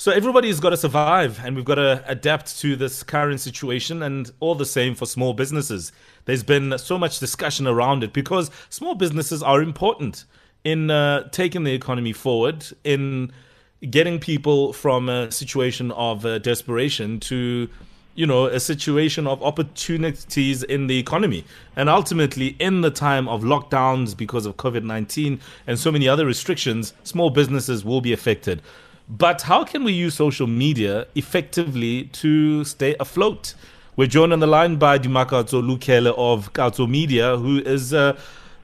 So everybody's got to survive and we've got to adapt to this current situation and all the same for small businesses. There's been so much discussion around it because small businesses are important in uh, taking the economy forward, in getting people from a situation of uh, desperation to you know a situation of opportunities in the economy and ultimately in the time of lockdowns because of covid-19 and so many other restrictions small businesses will be affected but how can we use social media effectively to stay afloat? We're joined on the line by Dimakatso Lukhele of Katso Media, who is uh,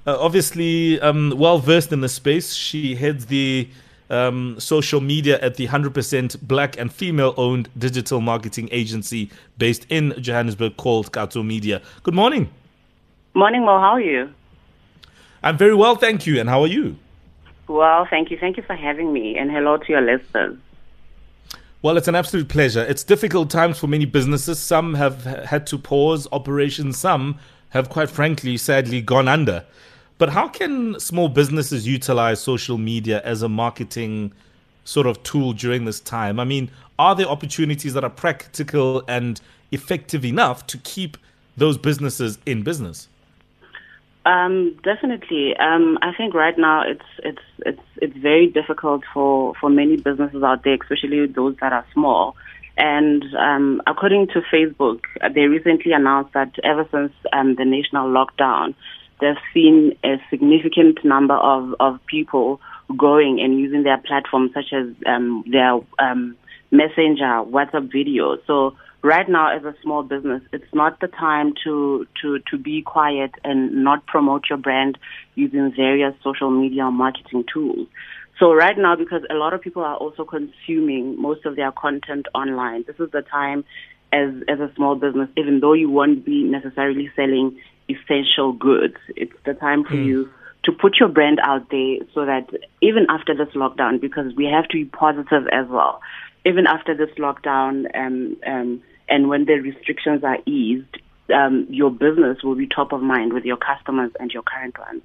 uh, obviously um, well versed in the space. She heads the um, social media at the 100% black and female owned digital marketing agency based in Johannesburg called Katso Media. Good morning. Morning, Mo. How are you? I'm very well, thank you. And how are you? Well, thank you. Thank you for having me, and hello to your listeners. Well, it's an absolute pleasure. It's difficult times for many businesses. Some have had to pause operations, some have, quite frankly, sadly gone under. But how can small businesses utilize social media as a marketing sort of tool during this time? I mean, are there opportunities that are practical and effective enough to keep those businesses in business? Um, definitely. Um, I think right now it's it's it's it's very difficult for for many businesses out there, especially those that are small. And um, according to Facebook, they recently announced that ever since um, the national lockdown, they've seen a significant number of of people going and using their platforms, such as um, their um, Messenger, WhatsApp video. So right now as a small business, it's not the time to, to, to be quiet and not promote your brand using various social media marketing tools. So right now, because a lot of people are also consuming most of their content online, this is the time as, as a small business, even though you won't be necessarily selling essential goods, it's the time for mm. you to put your brand out there so that even after this lockdown, because we have to be positive as well, even after this lockdown, um, um, and when the restrictions are eased, um, your business will be top of mind with your customers and your current ones.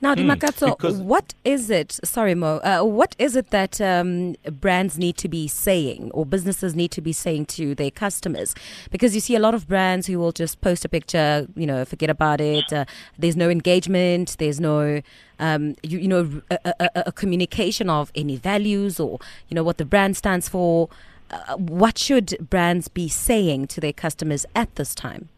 Now, Dimakatso, what is it? Sorry, Mo. Uh, what is it that um, brands need to be saying or businesses need to be saying to their customers? Because you see a lot of brands who will just post a picture, you know, forget about it. Uh, there's no engagement. There's no, um, you, you, know, a, a, a communication of any values or you know what the brand stands for. Uh, what should brands be saying to their customers at this time?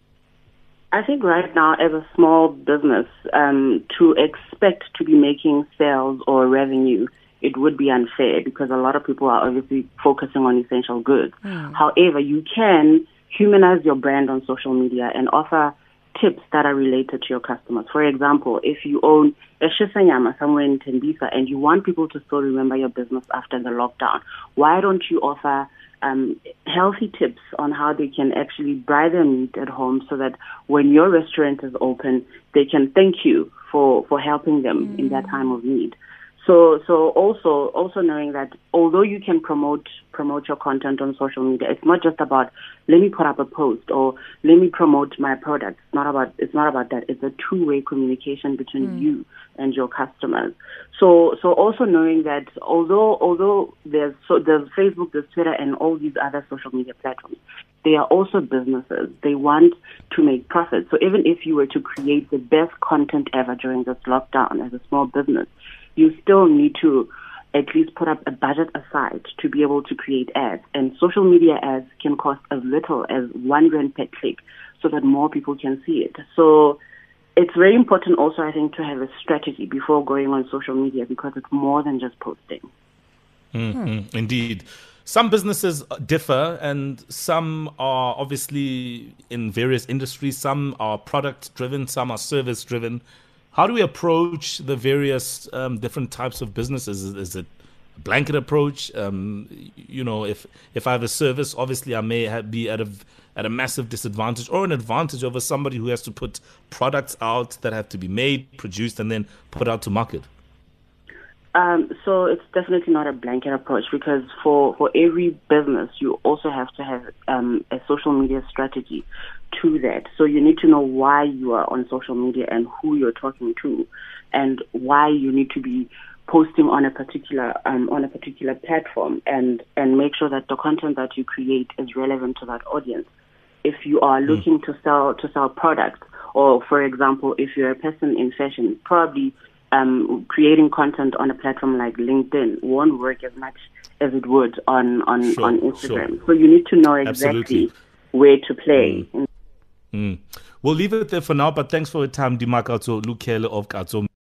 I think right now, as a small business, um, to expect to be making sales or revenue, it would be unfair because a lot of people are obviously focusing on essential goods. Mm. However, you can humanize your brand on social media and offer tips that are related to your customers. For example, if you own a Shisanyama somewhere in Tembisa and you want people to still remember your business after the lockdown, why don't you offer um, healthy tips on how they can actually buy their meat at home so that when your restaurant is open, they can thank you for, for helping them mm. in that time of need. So, so also, also knowing that although you can promote, promote your content on social media, it's not just about, let me put up a post or let me promote my product. It's not about, it's not about that. It's a two-way communication between mm. you and your customers. So, so also knowing that although, although there's, so there's Facebook, there's Twitter and all these other social media platforms, they are also businesses. They want to make profit. So even if you were to create the best content ever during this lockdown as a small business, you still need to at least put up a budget aside to be able to create ads. And social media ads can cost as little as one rand per click so that more people can see it. So it's very important also, I think, to have a strategy before going on social media because it's more than just posting. Mm-hmm. Indeed. Some businesses differ, and some are obviously in various industries. Some are product driven, some are service driven. How do we approach the various um, different types of businesses? Is, is, it a blanket approach? Um, you know, if if I have a service, obviously I may have, be at a at a massive disadvantage or an advantage over somebody who has to put products out that have to be made, produced, and then put out to market. Um, so it's definitely not a blanket approach because for, for every business, you also have to have um, a social media strategy to that. So you need to know why you are on social media and who you're talking to and why you need to be posting on a particular um, on a particular platform and and make sure that the content that you create is relevant to that audience. If you are hmm. looking mm. to sell to sell products, or for example, if you're a person in fashion, probably um, creating content on a platform like LinkedIn won't work as much as it would on on, sure, on Instagram. Sure. So you need to know exactly Absolutely. where to play. Mm. Mm. We'll leave it there for now, but thanks for your time, Dimakatso Lukhele of Katso.